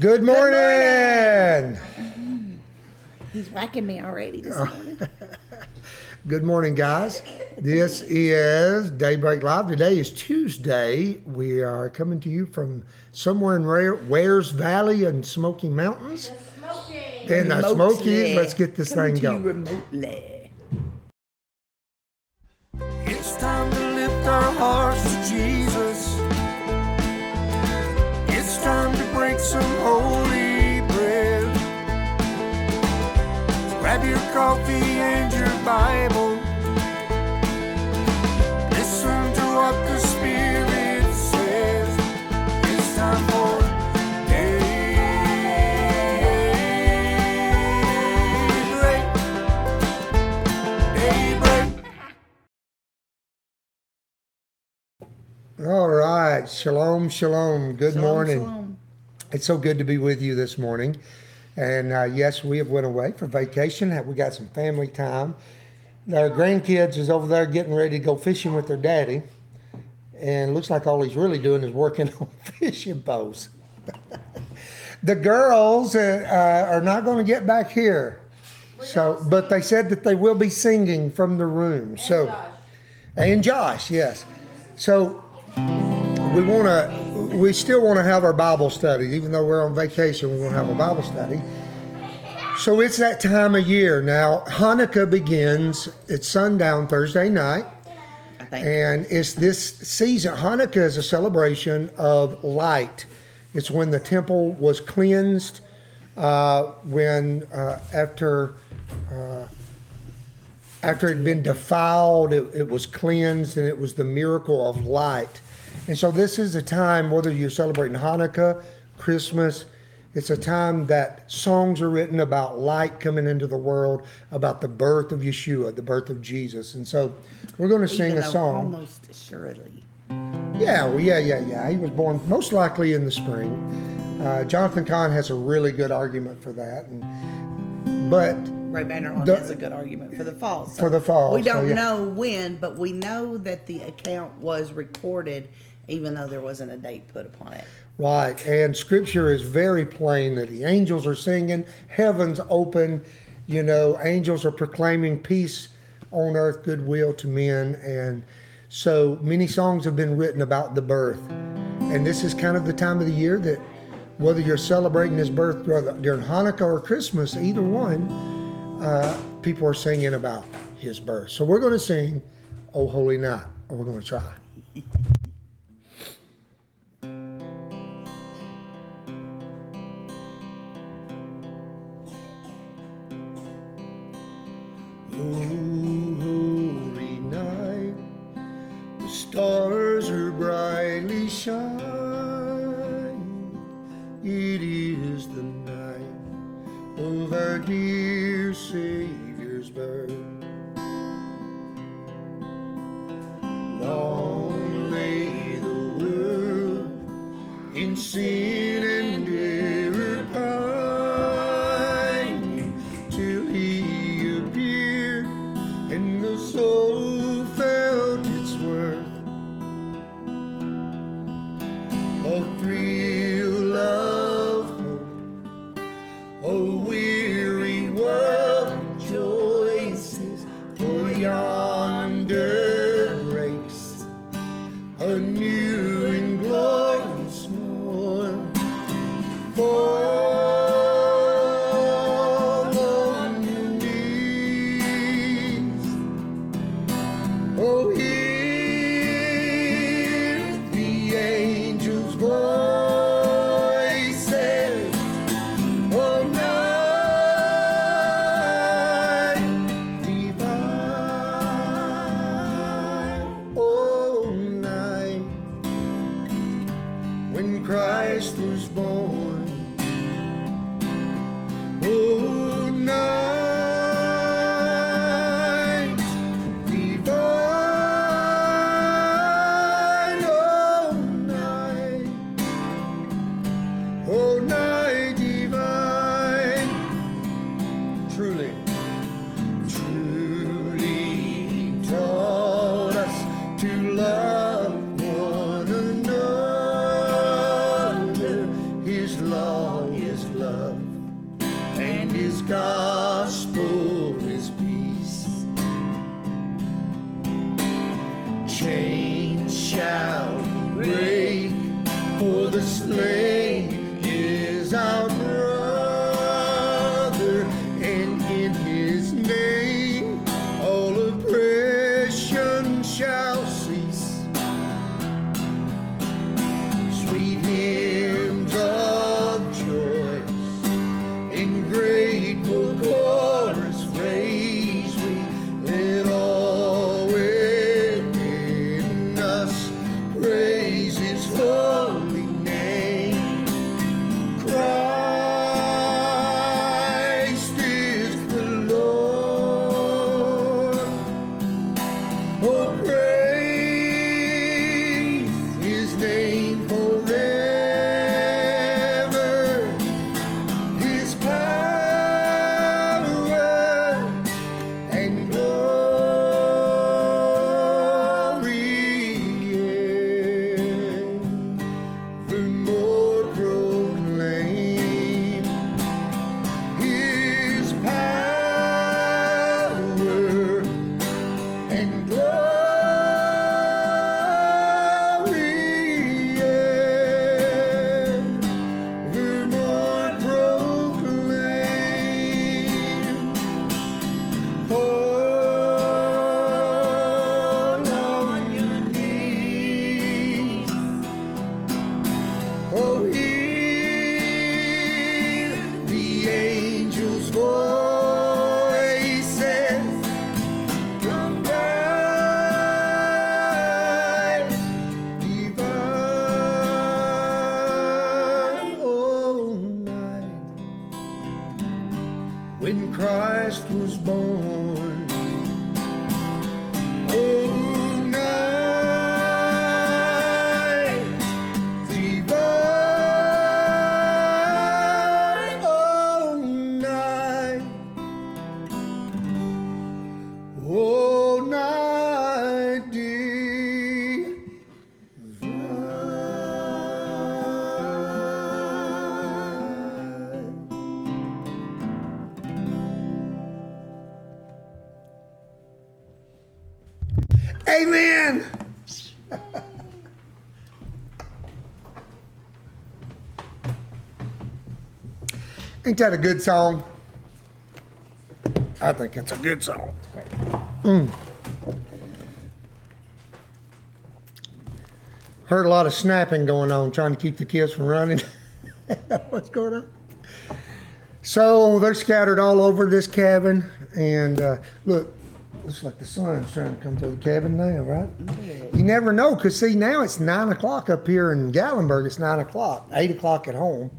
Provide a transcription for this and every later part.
Good morning. Mm-hmm. He's whacking me already this morning. Good morning, guys. This is Daybreak Live. Today is Tuesday. We are coming to you from somewhere in Ware- Wears Valley and Smoky Mountains. In the Smokies. Let's get this Coming thing to you going. remotely. It's time to lift our hearts coffee and your Bible. Listen to what the Spirit says. It's time for daybreak. Daybreak. All right. Shalom, shalom. Good Shalom, morning. shalom. It's so good to be with you this morning. And uh, yes, we have went away for vacation. We got some family time. Our grandkids is over there getting ready to go fishing with their daddy. And looks like all he's really doing is working on fishing poles. the girls uh, uh, are not going to get back here. So, but they said that they will be singing from the room. so, and Josh, yes. So we want to we still want to have our bible study. Even though we're on vacation we want to have a bible study. So it's that time of year. Now hanukkah begins at sundown thursday night. And it's this season hanukkah is a celebration of light. It's when the temple was cleansed uh, when uh, after uh, after it had been defiled, it, it was cleansed, and it was the miracle of light. And so, this is a time, whether you're celebrating Hanukkah, Christmas, it's a time that songs are written about light coming into the world, about the birth of Yeshua, the birth of Jesus. And so, we're going to sing Even a song. Almost assuredly. Yeah, well, yeah, yeah, yeah. He was born most likely in the spring. Uh, Jonathan Cahn has a really good argument for that. And, but Ray Banner The- has a good argument for the fall. So For the fall, We don't yeah. know when, but we know that the account was recorded, even though there wasn't a date put upon it. Right, and scripture is very plain that the angels are singing, heavens open, you know, angels are proclaiming peace on earth, goodwill to men. And so many songs have been written about the birth. And this is kind of the time of the year that whether you're celebrating his birth during Hanukkah or Christmas, either one, uh, people are singing about his birth. So we're going to sing, Oh Holy Night, or we're going to try. Oh, Oh, a weary Amen. Ain't that a good song? I think it's a good song. Mm. Heard a lot of snapping going on, trying to keep the kids from running. What's going on? So they're scattered all over this cabin, and uh, look, looks like the sun's trying to come through the cabin now, right? You never know, cause see now it's nine o'clock up here in Gatlinburg. It's nine o'clock, eight o'clock at home.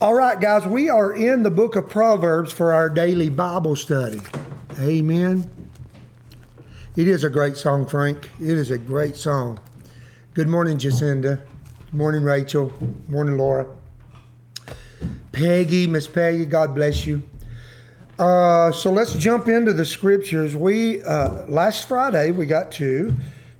All right, guys, we are in the book of Proverbs for our daily Bible study. Amen. It is a great song, Frank. It is a great song. Good morning, Jacinda. Good morning, Rachel. Good morning, Laura. Peggy, Miss Peggy, God bless you. Uh, so let's jump into the scriptures. We uh, last Friday we got to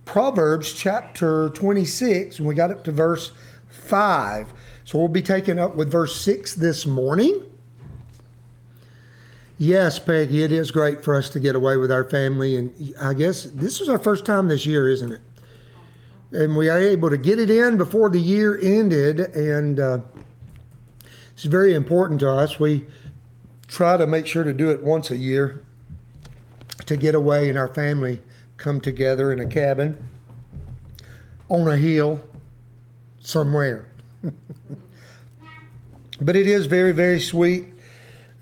Proverbs chapter 26, and we got up to verse 5. So we'll be taking up with verse 6 this morning. Yes, Peggy, it is great for us to get away with our family. And I guess this is our first time this year, isn't it? And we are able to get it in before the year ended. And uh, it's very important to us. We try to make sure to do it once a year to get away and our family come together in a cabin on a hill somewhere. but it is very, very sweet.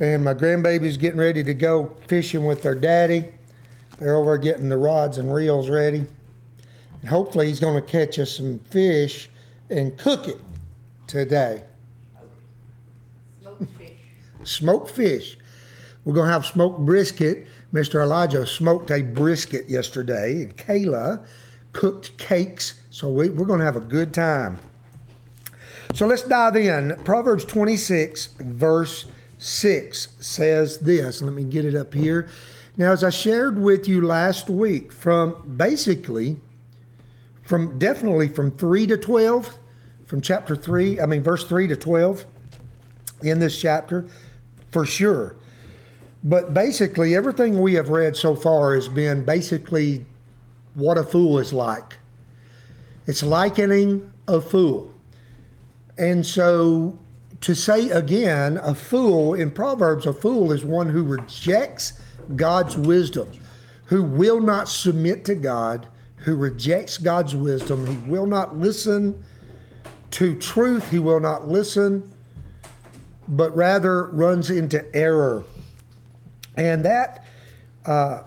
And my grandbaby's getting ready to go fishing with their daddy. They're over getting the rods and reels ready. And hopefully, he's going to catch us some fish and cook it today. Smoked fish. We're going to have smoked brisket. Mr. Elijah smoked a brisket yesterday, and Kayla cooked cakes. So we, we're going to have a good time. So let's dive in. Proverbs 26, verse 6 says this. Let me get it up here. Now, as I shared with you last week, from basically, from definitely from 3 to 12, from chapter 3, I mean, verse 3 to 12 in this chapter, for sure. But basically, everything we have read so far has been basically what a fool is like. It's likening a fool. And so to say again, a fool in Proverbs, a fool is one who rejects God's wisdom, who will not submit to God, who rejects God's wisdom, he will not listen to truth, he will not listen, but rather runs into error. And that, uh,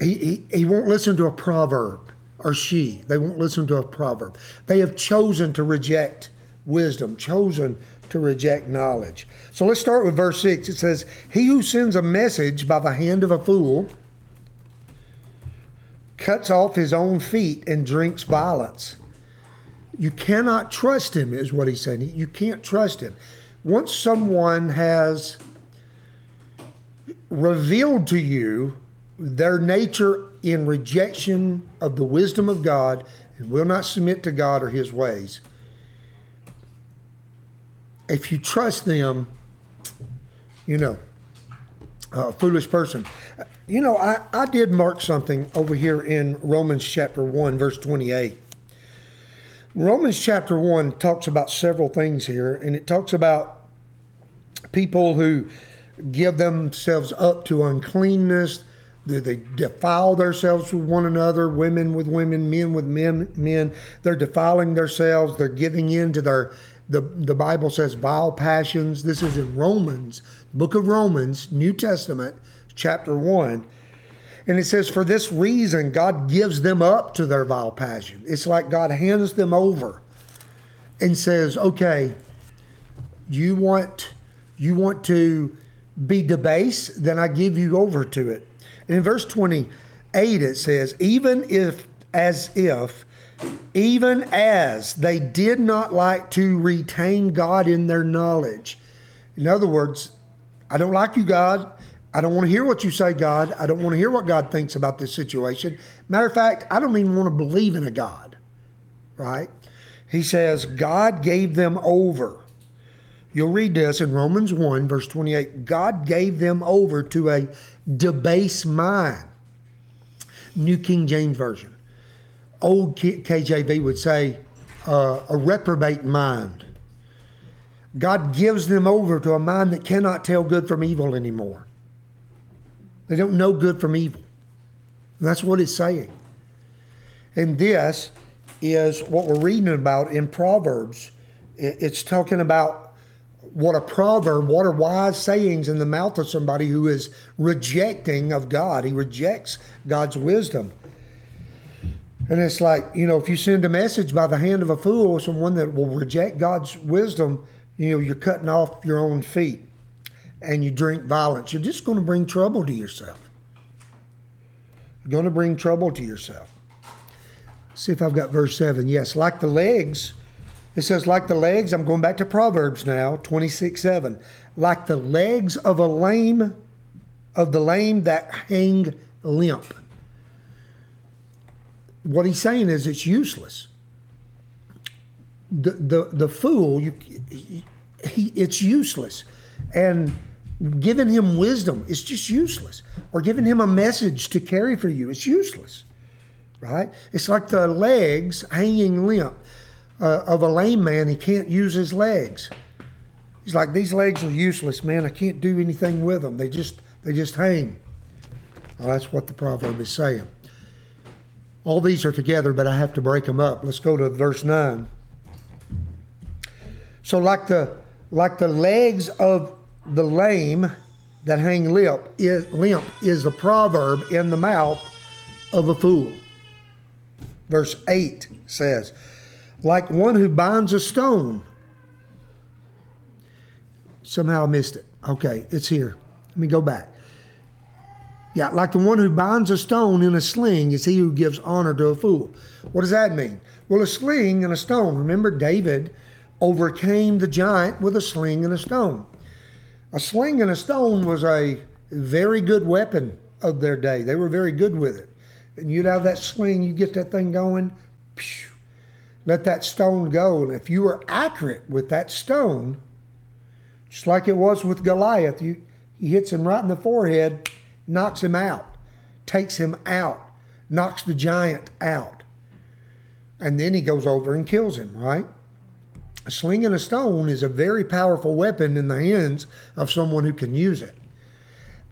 he, he, he won't listen to a proverb, or she, they won't listen to a proverb. They have chosen to reject wisdom, chosen to reject knowledge. So let's start with verse 6. It says, He who sends a message by the hand of a fool cuts off his own feet and drinks violence. You cannot trust him, is what he's saying. You can't trust him. Once someone has revealed to you their nature in rejection of the wisdom of God and will not submit to God or his ways, if you trust them, you know, a foolish person. You know, I, I did mark something over here in Romans chapter 1, verse 28. Romans chapter 1 talks about several things here, and it talks about people who give themselves up to uncleanness, they, defile themselves with one another, women with women, men with men, men. They're defiling themselves, they're giving in to their the, the Bible says vile passions. This is in Romans, book of Romans, New Testament, chapter 1. And it says, For this reason, God gives them up to their vile passion. It's like God hands them over and says, Okay, you want you want to be debased, then I give you over to it. And in verse 28, it says, Even if as if even as they did not like to retain God in their knowledge. In other words, I don't like you, God. I don't want to hear what you say, God. I don't want to hear what God thinks about this situation. Matter of fact, I don't even want to believe in a God, right? He says, God gave them over. You'll read this in Romans 1, verse 28. God gave them over to a debased mind. New King James Version old KJV would say, uh, a reprobate mind. God gives them over to a mind that cannot tell good from evil anymore. They don't know good from evil. And that's what it's saying. And this is what we're reading about in Proverbs. It's talking about what a proverb, what are wise sayings in the mouth of somebody who is rejecting of God. He rejects God's wisdom. And it's like, you know, if you send a message by the hand of a fool, someone that will reject God's wisdom, you know, you're cutting off your own feet and you drink violence. You're just going to bring trouble to yourself. You're going to bring trouble to yourself. See if I've got verse 7. Yes, like the legs. It says, like the legs, I'm going back to Proverbs now, 26 7. Like the legs of a lame, of the lame that hang limp what he's saying is it's useless. The the the fool, you, he, it's useless, and giving him wisdom is just useless, or giving him a message to carry for you, it's useless, right? It's like the legs hanging limp uh, of a lame man. He can't use his legs. He's like these legs are useless, man. I can't do anything with them. They just they just hang. Well, that's what the proverb is saying. All these are together, but I have to break them up. Let's go to verse 9. So like the like the legs of the lame that hang limp is, limp is the proverb in the mouth of a fool. Verse 8 says, like one who binds a stone. Somehow I missed it. Okay, it's here. Let me go back. Yeah, like the one who binds a stone in a sling is he who gives honor to a fool. What does that mean? Well, a sling and a stone. Remember, David overcame the giant with a sling and a stone. A sling and a stone was a very good weapon of their day. They were very good with it. And you'd have that sling, you get that thing going, phew, let that stone go. And if you were accurate with that stone, just like it was with Goliath, you, he hits him right in the forehead knocks him out, takes him out, knocks the giant out. and then he goes over and kills him, right? A sling and a stone is a very powerful weapon in the hands of someone who can use it.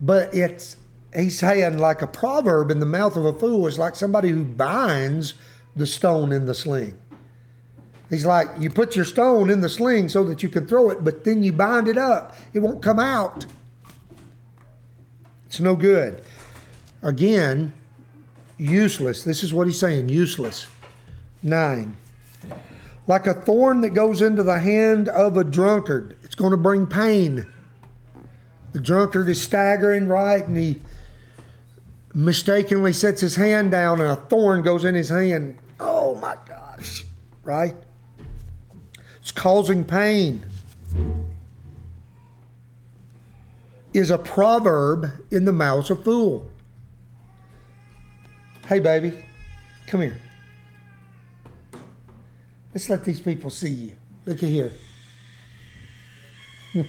But it's, he's saying, like a proverb in the mouth of a fool is like somebody who binds the stone in the sling. He's like, you put your stone in the sling so that you can throw it, but then you bind it up. It won't come out. It's no good. Again, useless. This is what he's saying useless. Nine. Like a thorn that goes into the hand of a drunkard, it's going to bring pain. The drunkard is staggering, right? And he mistakenly sets his hand down, and a thorn goes in his hand. Oh my gosh, right? It's causing pain. Is a proverb in the mouth of fool. Hey, baby, come here. Let's let these people see you. Look at here.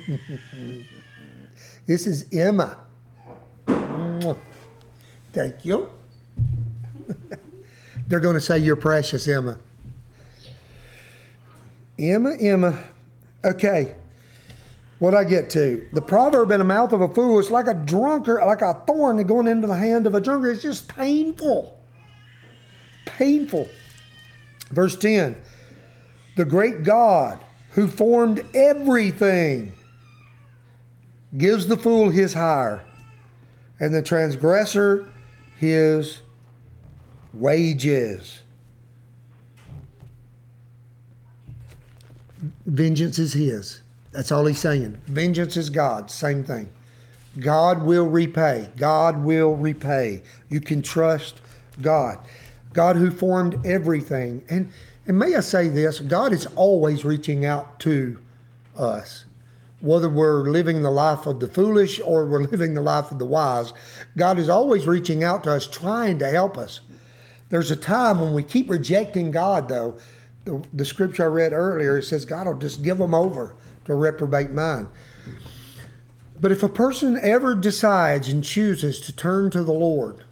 this is Emma. Thank you. They're going to say you're precious, Emma. Emma, Emma. Okay. What I get to? The proverb in the mouth of a fool is like a drunkard, like a thorn going into the hand of a drunkard. It's just painful. Painful. Verse 10 The great God who formed everything gives the fool his hire, and the transgressor his wages. Vengeance is his. That's all he's saying. Vengeance is God. Same thing. God will repay. God will repay. You can trust God. God who formed everything. And and may I say this, God is always reaching out to us. Whether we're living the life of the foolish or we're living the life of the wise, God is always reaching out to us, trying to help us. There's a time when we keep rejecting God, though. The, the scripture I read earlier it says God will just give them over to reprobate mind. But if a person ever decides and chooses to turn to the Lord,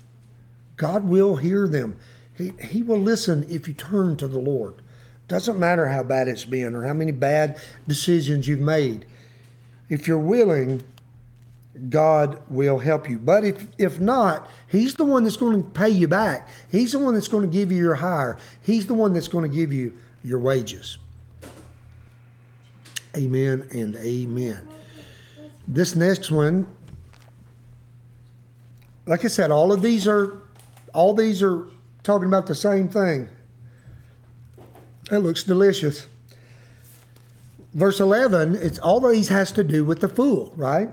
God will hear them. He, he will listen if you turn to the Lord. Doesn't matter how bad it's been or how many bad decisions you've made. If you're willing, God will help you. But if if not, He's the one that's going to pay you back. He's the one that's going to give you your hire. He's the one that's going to give you your wages. Amen and amen. This next one, like I said, all of these are all these are talking about the same thing. It looks delicious. Verse 11, it's all these has to do with the fool, right?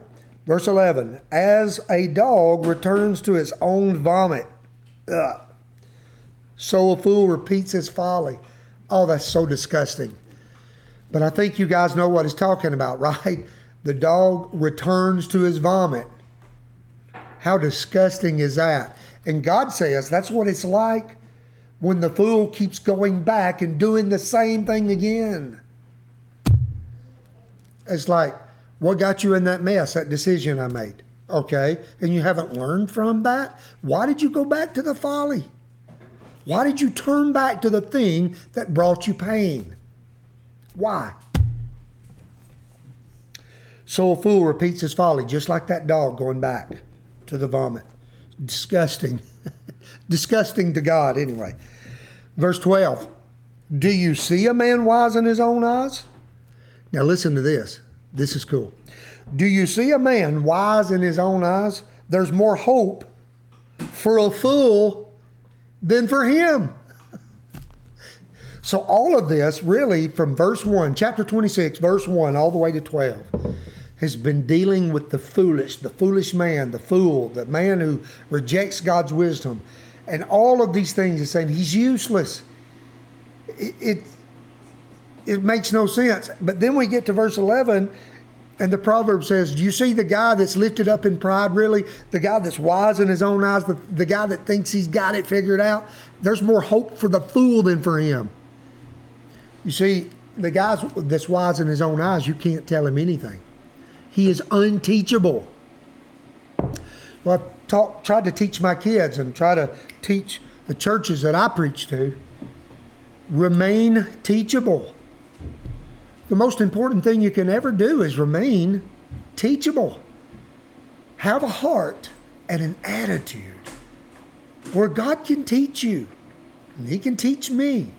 Verse 11, as a dog returns to its own vomit, ugh, so a fool repeats his folly. Oh, that's so disgusting. But I think you guys know what he's talking about, right? The dog returns to his vomit. How disgusting is that? And God says that's what it's like when the fool keeps going back and doing the same thing again. It's like, what got you in that mess, that decision I made? Okay. And you haven't learned from that? Why did you go back to the folly? Why did you turn back to the thing that brought you pain? Why? So a fool repeats his folly, just like that dog going back to the vomit. Disgusting. Disgusting to God, anyway. Verse 12 Do you see a man wise in his own eyes? Now listen to this. This is cool. Do you see a man wise in his own eyes? There's more hope for a fool than for him. So, all of this really from verse 1, chapter 26, verse 1, all the way to 12, has been dealing with the foolish, the foolish man, the fool, the man who rejects God's wisdom. And all of these things is saying he's useless. It, it, it makes no sense. But then we get to verse 11, and the proverb says, Do you see the guy that's lifted up in pride, really? The guy that's wise in his own eyes, the, the guy that thinks he's got it figured out? There's more hope for the fool than for him. You see, the guy that's wise in his own eyes, you can't tell him anything. He is unteachable. Well, I've taught, tried to teach my kids and try to teach the churches that I preach to. remain teachable. The most important thing you can ever do is remain teachable. Have a heart and an attitude where God can teach you, and He can teach me.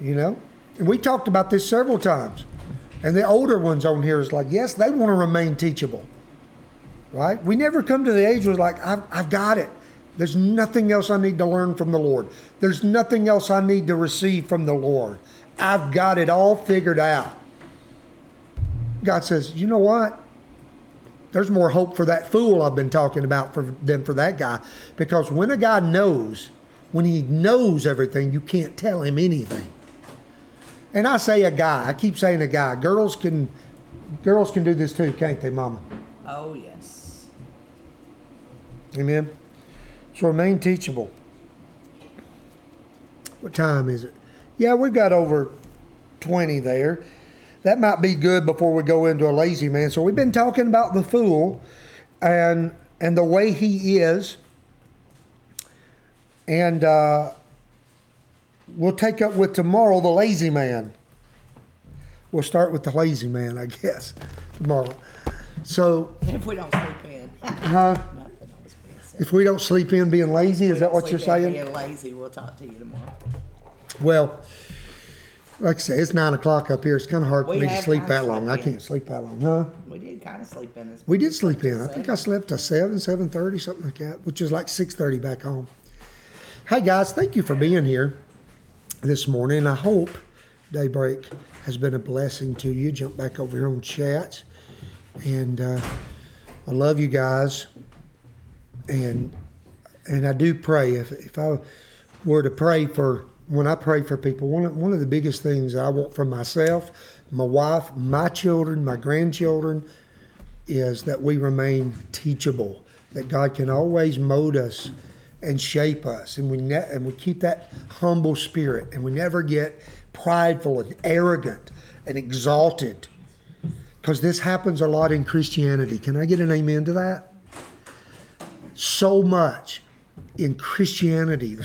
You know? And we talked about this several times. And the older ones on here is like, yes, they want to remain teachable. Right? We never come to the age where it's like, I've, I've got it. There's nothing else I need to learn from the Lord. There's nothing else I need to receive from the Lord. I've got it all figured out. God says, you know what? There's more hope for that fool I've been talking about for, than for that guy. Because when a guy knows, when he knows everything, you can't tell him anything. And I say a guy, I keep saying a guy. Girls can girls can do this too, can't they, mama? Oh, yes. Amen. So remain teachable. What time is it? Yeah, we've got over 20 there. That might be good before we go into a lazy man. So we've been talking about the fool and and the way he is. And uh, we'll take up with tomorrow the lazy man. We'll start with the lazy man, I guess, tomorrow. So, If we don't sleep in. huh? Being. If we don't sleep in being lazy, is that what you're saying? Being lazy, we'll talk to you tomorrow. Well, like I say, it's nine o'clock up here. It's kind of hard for We me to have sleep kinda that long. I slept in. can't sleep that long, huh? We did kind of sleep in this. We did sleep in. I think I slept to seven, seven thirty, something like that, which is like six thirty back home. Hey guys, thank you for being here this morning. I hope Daybreak has been a blessing to you. Jump back over here on chats, and uh, I love you guys. And and I do pray if if I were to pray for when I pray for people, one of, one of the biggest things I want for myself, my wife, my children, my grandchildren, is that we remain teachable. That God can always mold us and shape us, and we ne- and we keep that humble spirit, and we never get prideful and arrogant and exalted, because this happens a lot in Christianity. Can I get an amen to that? so much in Christianity.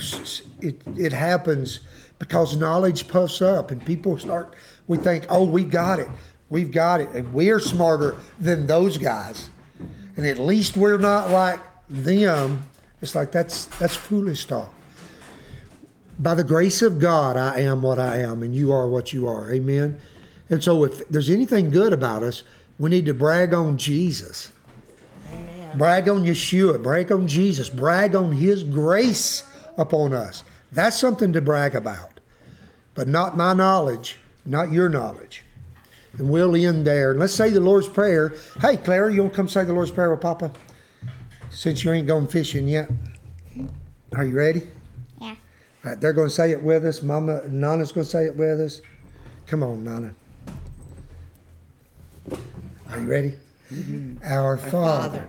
It, it happens because knowledge puffs up and people start, we think, oh, we got it. We've got it. And we're smarter than those guys. And at least we're not like them. It's like that's that's foolish talk. By the grace of God, I am what I am, and you are what you are. Amen. And so, if there's anything good about us, we need to brag on Jesus. Brag on Yeshua, brag on Jesus, brag on His grace upon us. That's something to brag about. But not my knowledge, not your knowledge. And we'll end there. Let's say the Lord's Prayer. Hey, Clara, you want to come say the Lord's Prayer with Papa? Since you ain't going fishing yet. Are you ready? Yeah. All right, they're going to say it with us. Mama, Nana's going to say it with us. Come on, Nana. Are you ready? Mm-hmm. Our Father,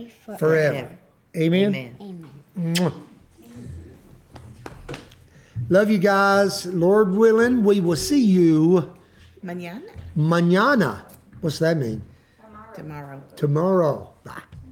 forever. Amen. Amen. Mwah. Love you guys. Lord willing, we will see you Mañana. mañana. What's that mean? Tomorrow. Tomorrow. Bye.